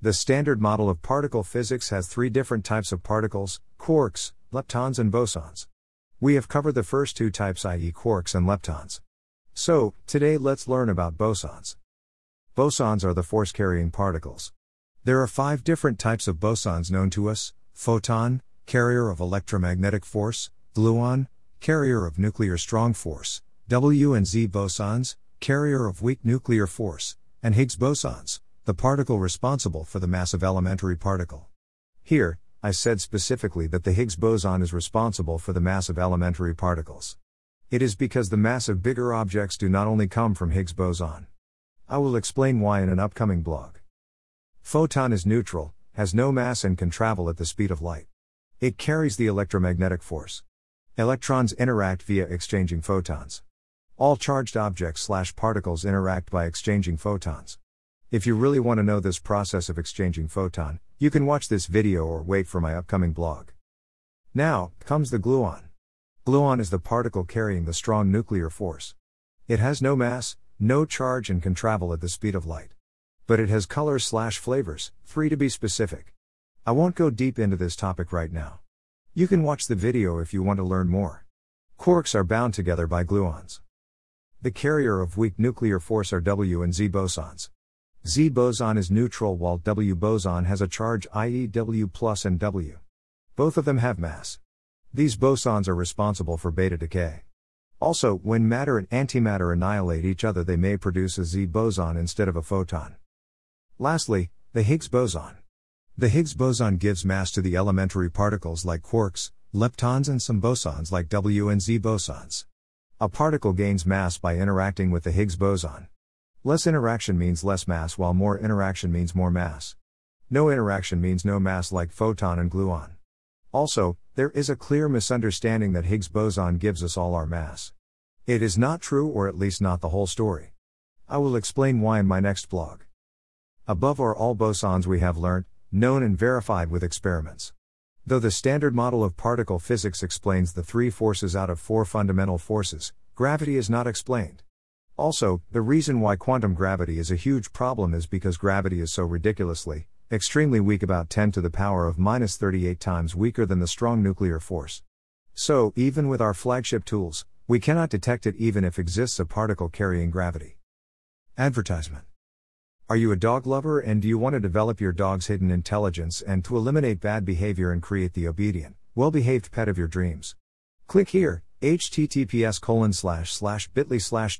The standard model of particle physics has three different types of particles quarks, leptons, and bosons. We have covered the first two types, i.e., quarks and leptons. So, today let's learn about bosons. Bosons are the force carrying particles. There are five different types of bosons known to us photon, carrier of electromagnetic force, gluon, carrier of nuclear strong force, W and Z bosons, carrier of weak nuclear force, and Higgs bosons, the particle responsible for the massive elementary particle. Here, I said specifically that the Higgs boson is responsible for the massive elementary particles. It is because the mass of bigger objects do not only come from Higgs boson. I will explain why in an upcoming blog. Photon is neutral, has no mass, and can travel at the speed of light. It carries the electromagnetic force. Electrons interact via exchanging photons. All charged objects slash particles interact by exchanging photons. If you really want to know this process of exchanging photon, you can watch this video or wait for my upcoming blog. Now, comes the gluon. Gluon is the particle carrying the strong nuclear force. It has no mass, no charge, and can travel at the speed of light. But it has colors slash flavors, three to be specific. I won't go deep into this topic right now. You can watch the video if you want to learn more. Quarks are bound together by gluons. The carrier of weak nuclear force are W and Z bosons. Z boson is neutral while W boson has a charge i.e. W plus and W. Both of them have mass. These bosons are responsible for beta decay. Also, when matter and antimatter annihilate each other, they may produce a Z boson instead of a photon. Lastly, the Higgs boson. The Higgs boson gives mass to the elementary particles like quarks, leptons, and some bosons like W and Z bosons. A particle gains mass by interacting with the Higgs boson. Less interaction means less mass, while more interaction means more mass. No interaction means no mass, like photon and gluon. Also, there is a clear misunderstanding that Higgs boson gives us all our mass. It is not true, or at least not the whole story. I will explain why in my next blog. Above are all bosons we have learnt, known, and verified with experiments. Though the standard model of particle physics explains the three forces out of four fundamental forces, gravity is not explained. Also, the reason why quantum gravity is a huge problem is because gravity is so ridiculously, extremely weak about 10 to the power of minus 38 times weaker than the strong nuclear force. So, even with our flagship tools, we cannot detect it even if exists a particle carrying gravity. Advertisement Are you a dog lover and do you want to develop your dog's hidden intelligence and to eliminate bad behavior and create the obedient, well behaved pet of your dreams? Click here https colon slash slash bit.ly slash